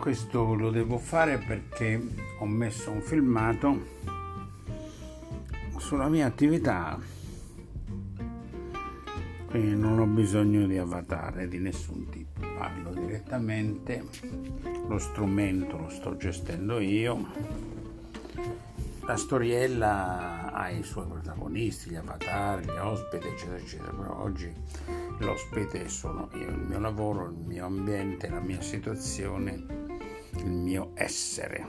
questo lo devo fare perché ho messo un filmato sulla mia attività quindi non ho bisogno di avatar di nessun tipo. Parlo direttamente lo strumento lo sto gestendo io. La storiella ha i suoi protagonisti, gli avatar, gli ospiti, eccetera, eccetera, però oggi l'ospite sono io, il mio lavoro, il mio ambiente, la mia situazione, il mio essere.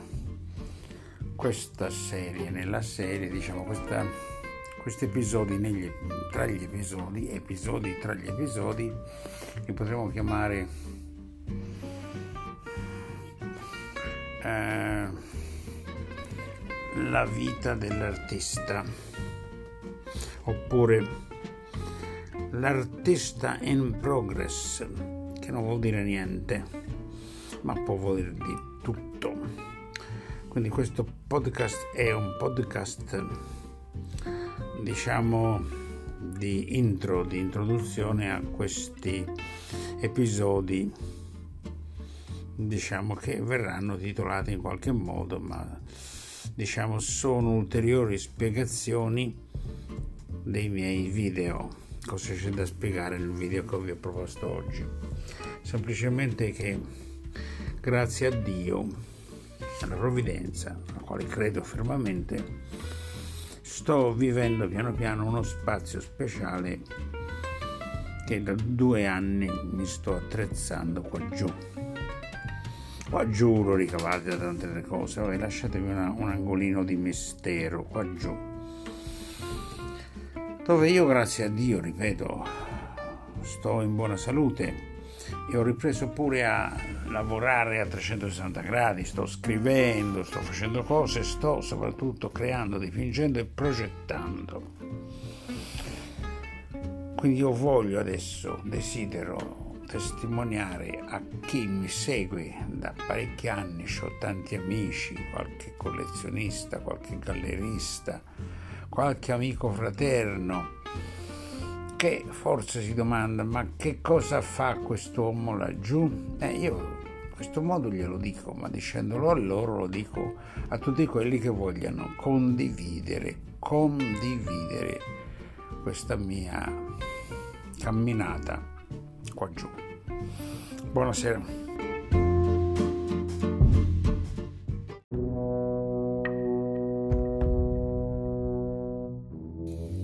Questa serie, nella serie, diciamo, questi episodi tra gli episodi, episodi tra gli episodi, li potremmo chiamare... Eh, la vita dell'artista oppure l'artista in progress che non vuol dire niente ma può voler dire tutto. Quindi questo podcast è un podcast diciamo di intro di introduzione a questi episodi diciamo che verranno titolati in qualche modo ma diciamo sono ulteriori spiegazioni dei miei video. Cosa c'è da spiegare nel video che vi ho proposto oggi? Semplicemente che grazie a Dio alla provvidenza alla quale credo fermamente sto vivendo piano piano uno spazio speciale che da due anni mi sto attrezzando qua giù. Qua giù lo ricavate da tante altre cose, Vabbè, lasciatemi una, un angolino di mistero qua giù, dove io grazie a Dio, ripeto, sto in buona salute e ho ripreso pure a lavorare a 360 gradi, sto scrivendo, sto facendo cose, sto soprattutto creando, dipingendo e progettando. Quindi io voglio adesso, desidero testimoniare a chi mi segue da parecchi anni, ho tanti amici, qualche collezionista, qualche gallerista, qualche amico fraterno che forse si domanda ma che cosa fa quest'uomo laggiù? Eh, io in questo modo glielo dico, ma dicendolo a loro lo dico a tutti quelli che vogliano condividere, condividere questa mia camminata qua giù. Buonasera.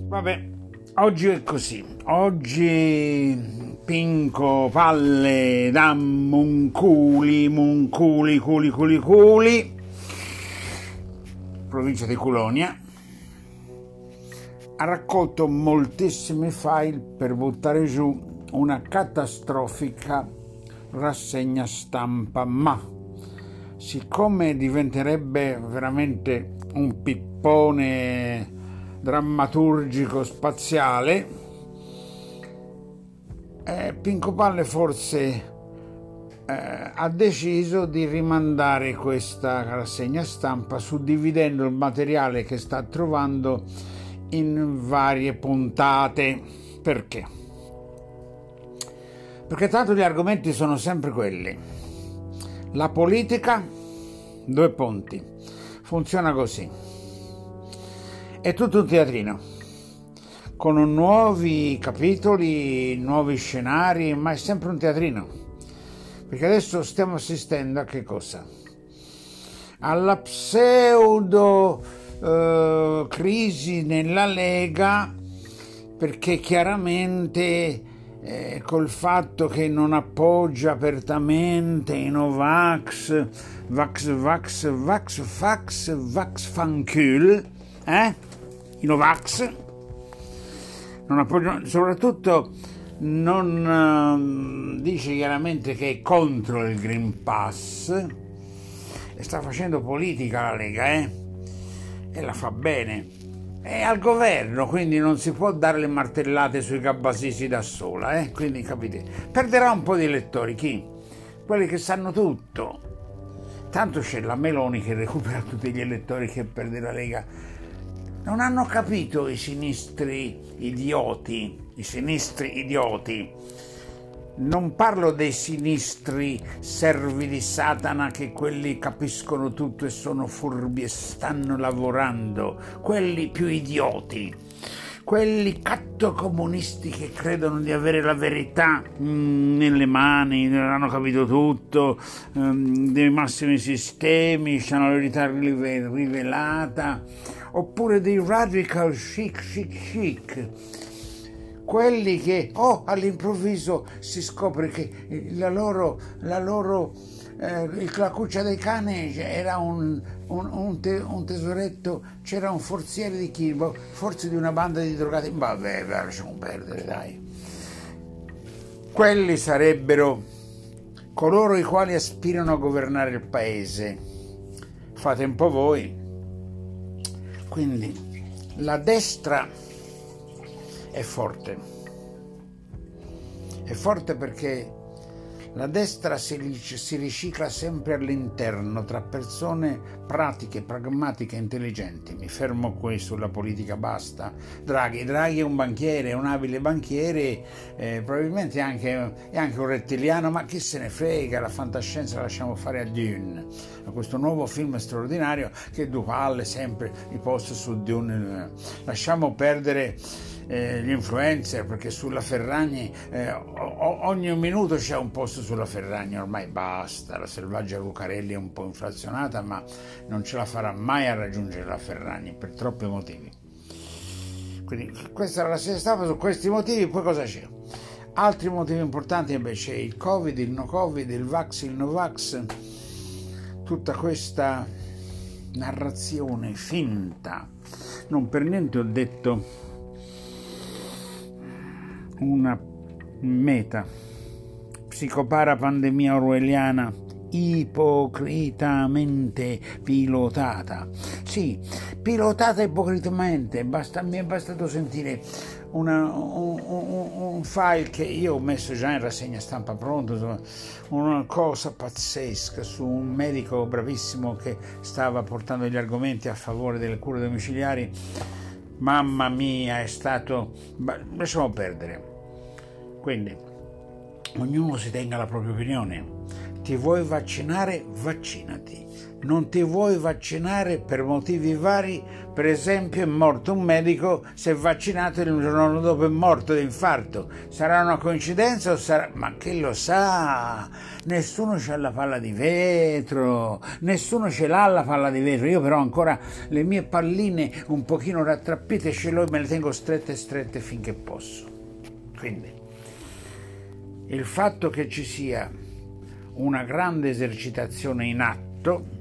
Vabbè, oggi è così. Oggi Pinco, palle, da Monculi, Monculi, culi, culi, culi, provincia di Colonia, ha raccolto moltissimi file per buttare giù una catastrofica rassegna stampa, ma siccome diventerebbe veramente un pippone drammaturgico spaziale, eh, Pinco Palle forse eh, ha deciso di rimandare questa rassegna stampa suddividendo il materiale che sta trovando in varie puntate. Perché? Perché tanto gli argomenti sono sempre quelli. La politica, due ponti, funziona così. È tutto un teatrino, con nuovi capitoli, nuovi scenari, ma è sempre un teatrino. Perché adesso stiamo assistendo a che cosa? Alla pseudo eh, crisi nella Lega, perché chiaramente eh, col fatto che non appoggia apertamente i Novax, Vax, Vax, Vax, Fax, Vax Fankül, eh? I Novax, non appoggia, soprattutto non uh, dice chiaramente che è contro il Green Pass e sta facendo politica la Lega, eh? E la fa bene è al governo, quindi non si può dare le martellate sui gabbasisi da sola, eh? quindi capite, perderà un po' di elettori, chi? Quelli che sanno tutto. Tanto c'è la Meloni che recupera tutti gli elettori che perde la Lega. Non hanno capito i sinistri idioti, i sinistri idioti, non parlo dei sinistri servi di Satana che quelli capiscono tutto e sono furbi e stanno lavorando, quelli più idioti, quelli cattocomunisti che credono di avere la verità mm, nelle mani, hanno capito tutto, um, dei massimi sistemi, hanno la verità rivelata, oppure dei radical chic chic chic. Quelli che oh, all'improvviso si scopre che la loro, la loro eh, la cuccia dei cani era un, un, un, te, un, tesoretto, c'era un forziere di? Boh, forse di una banda di drogati. Vabbè, lasciamo perdere, dai. Quelli sarebbero coloro i quali aspirano a governare il paese. Fate un po' voi. Quindi la destra è forte. È forte perché la destra si, si ricicla sempre all'interno tra persone pratiche, pragmatiche, intelligenti. Mi fermo qui sulla politica, basta. Draghi, Draghi è un banchiere, un abile banchiere, eh, probabilmente anche, è anche un rettiliano, ma chi se ne frega, la fantascienza la lasciamo fare a Dune, a questo nuovo film straordinario che Duval sempre i post su Dune. Lasciamo perdere eh, gli influencer, perché sulla Ferragni eh, ogni minuto c'è un posto sulla Ferragni, ormai basta, la selvaggia Lucarelli è un po' inflazionata, ma non ce la farà mai a raggiungere la Ferragni per troppi motivi. Quindi questa era la stessa stampa su questi motivi, poi cosa c'è? Altri motivi importanti invece il Covid, il no Covid, il Vax, il no Vax, tutta questa narrazione finta. Non per niente ho detto una meta. Psicopara pandemia orwelliana ipocritamente pilotata. Sì, pilotata ipocritamente. Basta, mi è bastato sentire una, un, un, un, file che io ho messo già in rassegna stampa pronto, una cosa pazzesca su un medico bravissimo che stava portando gli argomenti a favore delle cure domiciliari Mamma mia, è stato... lasciamo perdere. Quindi, ognuno si tenga la propria opinione. Ti vuoi vaccinare? Vaccinati. Non ti vuoi vaccinare per motivi vari? Per esempio è morto un medico, si è vaccinato e il giorno dopo è morto di infarto. Sarà una coincidenza o sarà... Ma che lo sa? Nessuno c'ha la palla di vetro, nessuno ce l'ha la palla di vetro. Io però ancora le mie palline un pochino rattrappite ce l'ho e me le tengo strette strette finché posso. Quindi il fatto che ci sia una grande esercitazione in atto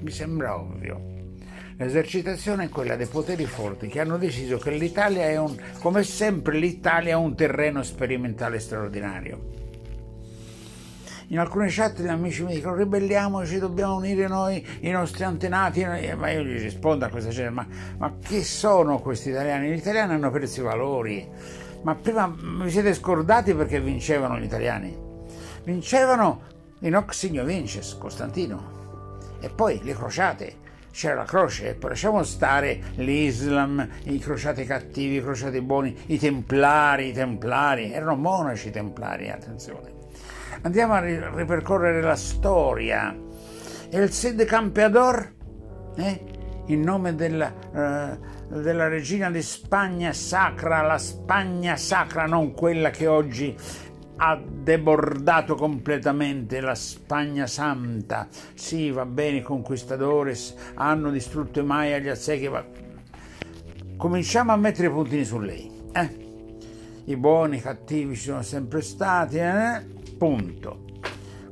mi sembra ovvio. L'esercitazione è quella dei poteri forti che hanno deciso che l'Italia è un, come sempre l'Italia è un terreno sperimentale straordinario. In alcune chat gli amici mi dicono ribelliamoci, dobbiamo unire noi, i nostri antenati, ma io gli rispondo a questa gente, ma, ma chi sono questi italiani? Gli italiani hanno perso i valori, ma prima vi siete scordati perché vincevano gli italiani? Vincevano in hoc signo vinces, Costantino e poi le crociate. C'era la croce, e poi lasciamo stare l'Islam, i crociati cattivi, i crociati buoni, i templari, i templari, erano monaci templari, attenzione. Andiamo a ripercorrere la storia. El Cid Campeador, eh? in nome della, uh, della regina di Spagna sacra, la Spagna sacra, non quella che oggi ha debordato completamente la Spagna Santa. Sì, va bene, i conquistadores hanno distrutto i Maya, gli Aztechi, ma cominciamo a mettere i puntini su lei. Eh? I buoni, i cattivi ci sono sempre stati, eh? punto.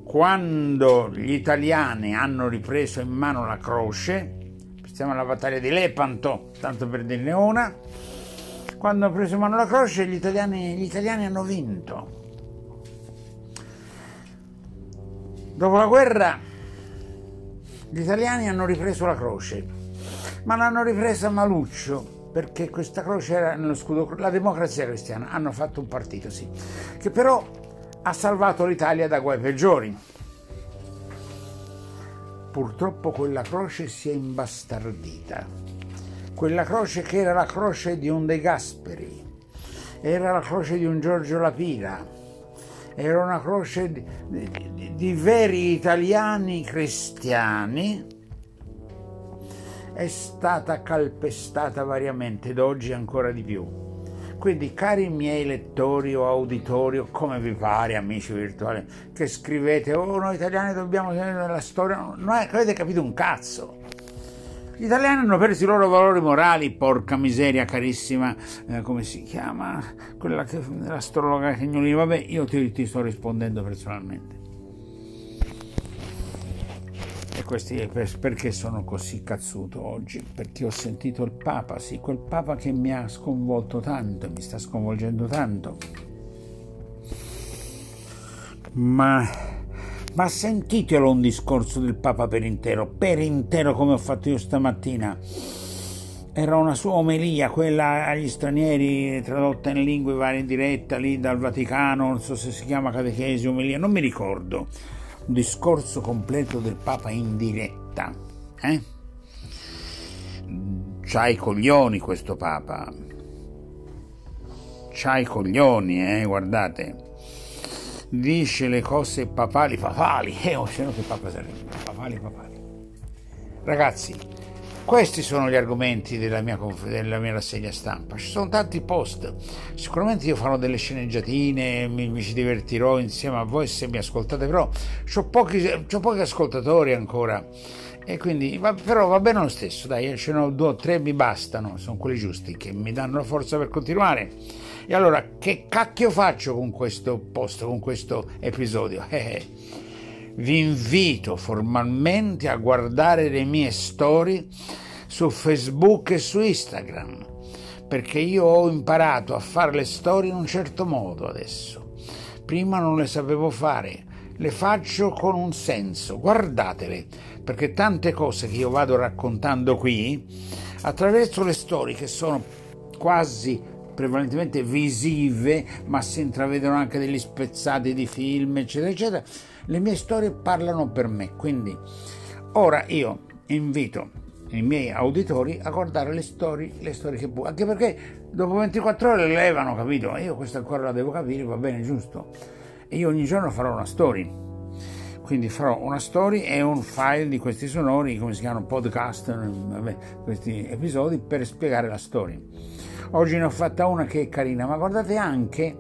Quando gli italiani hanno ripreso in mano la croce, stiamo alla battaglia di Lepanto, tanto per dirne una, quando hanno preso in mano la croce gli italiani, gli italiani hanno vinto Dopo la guerra gli italiani hanno ripreso la croce, ma l'hanno ripresa maluccio perché questa croce era nello scudo, la democrazia cristiana, hanno fatto un partito, sì, che però ha salvato l'Italia da guai peggiori. Purtroppo quella croce si è imbastardita. Quella croce che era la croce di un De Gasperi, era la croce di un Giorgio Lapira, era una croce di, di, di veri italiani cristiani, è stata calpestata variamente ed oggi ancora di più. Quindi, cari miei lettori o auditori, o come vi pare, amici virtuali, che scrivete, oh, noi italiani dobbiamo tenere la storia, non avete capito un cazzo. Gli italiani hanno perso i loro valori morali, porca miseria carissima, eh, come si chiama? Quella che, l'astrologa Cagnolini, vabbè, io ti, ti sto rispondendo personalmente. E questi perché sono così cazzuto oggi? Perché ho sentito il Papa, sì, quel Papa che mi ha sconvolto tanto, mi sta sconvolgendo tanto. Ma ma sentitelo un discorso del Papa per intero, per intero come ho fatto io stamattina. Era una sua omelia, quella agli stranieri, tradotta in lingue varie in diretta lì dal Vaticano, non so se si chiama catechesi, omelia, non mi ricordo. Un discorso completo del Papa in diretta. Eh? C'ha i coglioni questo Papa. C'ha i coglioni, eh, guardate dice le cose papali papali, eh, oh, se no che papa sarebbe, papali papali. Ragazzi, questi sono gli argomenti della mia, della mia, rassegna stampa. Ci sono tanti post. Sicuramente io farò delle sceneggiatine, mi, mi ci divertirò insieme a voi se mi ascoltate, però ho pochi, pochi ascoltatori ancora. E quindi, va, però va bene lo stesso, dai, ce ne ho due o tre, mi bastano, sono quelli giusti che mi danno la forza per continuare. E allora, che cacchio faccio con questo post, con questo episodio? Eh. Vi invito formalmente a guardare le mie storie su Facebook e su Instagram, perché io ho imparato a fare le storie in un certo modo adesso. Prima non le sapevo fare, le faccio con un senso. Guardatele, perché tante cose che io vado raccontando qui, attraverso le storie che sono quasi prevalentemente visive, ma si intravedono anche degli spezzati di film, eccetera, eccetera. Le mie storie parlano per me, quindi ora io invito i miei auditori a guardare le storie, le storie che può, anche perché dopo 24 ore le levano, capito? Io questa ancora la devo capire, va bene, giusto? E io ogni giorno farò una storia. Quindi farò una story e un file di questi sonori, come si chiamano podcast, vabbè, questi episodi per spiegare la storia. Oggi ne ho fatta una che è carina, ma guardate anche,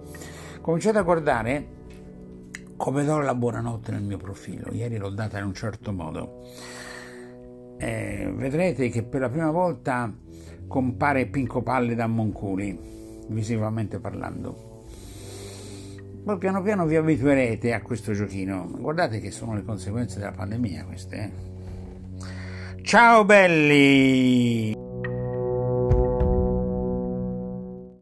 cominciate a guardare come do la buonanotte nel mio profilo. Ieri l'ho data in un certo modo. Eh, vedrete che per la prima volta compare Pinco Palle da Monculi, visivamente parlando. Poi piano piano vi abituerete a questo giochino. Guardate che sono le conseguenze della pandemia queste. Eh? Ciao belli!